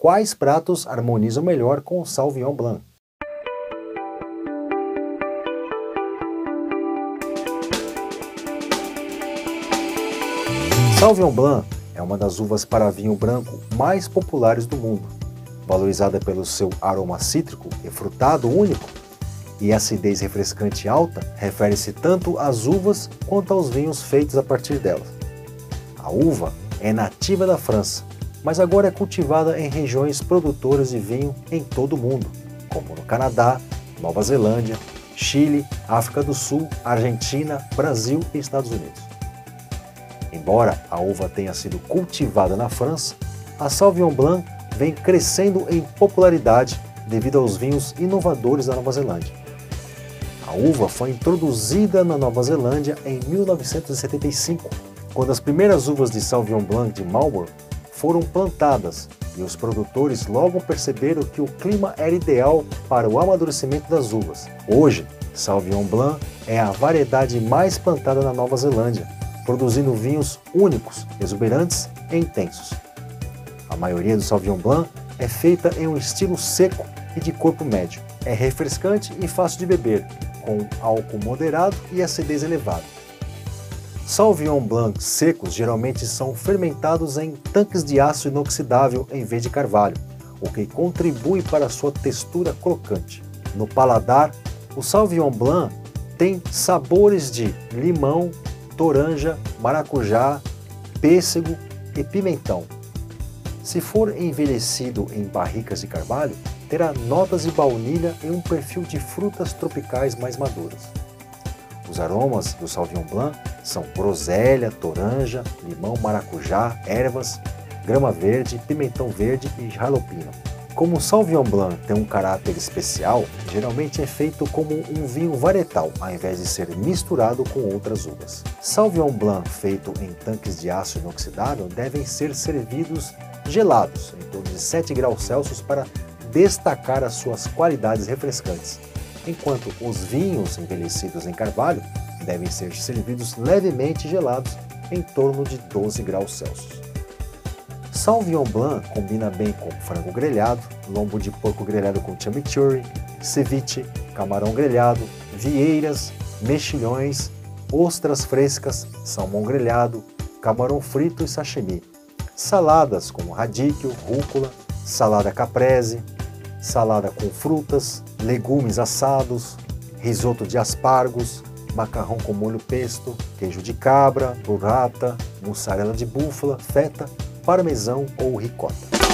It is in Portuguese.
Quais pratos harmonizam melhor com o Sauvignon Blanc? Sauvignon Blanc é uma das uvas para vinho branco mais populares do mundo, valorizada pelo seu aroma cítrico e frutado único e acidez refrescante alta, refere-se tanto às uvas quanto aos vinhos feitos a partir delas. A uva é nativa da França, mas agora é cultivada em regiões produtoras de vinho em todo o mundo, como no Canadá, Nova Zelândia, Chile, África do Sul, Argentina, Brasil e Estados Unidos. Embora a uva tenha sido cultivada na França, a Sauvignon Blanc vem crescendo em popularidade devido aos vinhos inovadores da Nova Zelândia. A uva foi introduzida na Nova Zelândia em 1975, quando as primeiras uvas de Sauvignon Blanc de Marlborough foram plantadas e os produtores logo perceberam que o clima era ideal para o amadurecimento das uvas. Hoje, Sauvignon Blanc é a variedade mais plantada na Nova Zelândia produzindo vinhos únicos, exuberantes e intensos. A maioria do Sauvignon Blanc é feita em um estilo seco e de corpo médio. É refrescante e fácil de beber, com álcool moderado e acidez elevada. Sauvignon Blanc secos geralmente são fermentados em tanques de aço inoxidável em vez de carvalho, o que contribui para sua textura crocante. No paladar, o Sauvignon Blanc tem sabores de limão, toranja, maracujá, pêssego e pimentão. Se for envelhecido em barricas de carvalho, terá notas de baunilha e um perfil de frutas tropicais mais maduras. Os aromas do Sauvignon Blanc são groselha, toranja, limão, maracujá, ervas, grama verde, pimentão verde e jalapeno. Como o Sauvignon Blanc tem um caráter especial, geralmente é feito como um vinho varietal, ao invés de ser misturado com outras uvas. Sauvignon Blanc feito em tanques de aço inoxidável devem ser servidos gelados, em torno de 7 graus Celsius, para destacar as suas qualidades refrescantes, enquanto os vinhos envelhecidos em carvalho devem ser servidos levemente gelados, em torno de 12 graus Celsius. Sauvignon Blanc combina bem com frango grelhado, lombo de porco grelhado com chimichurri, ceviche, camarão grelhado, vieiras, mexilhões, ostras frescas, salmão grelhado, camarão frito e sashimi. Saladas como radicchio, rúcula, salada caprese, salada com frutas, legumes assados, risoto de aspargos, macarrão com molho pesto, queijo de cabra, burrata, mussarela de búfala, feta parmesão ou ricota.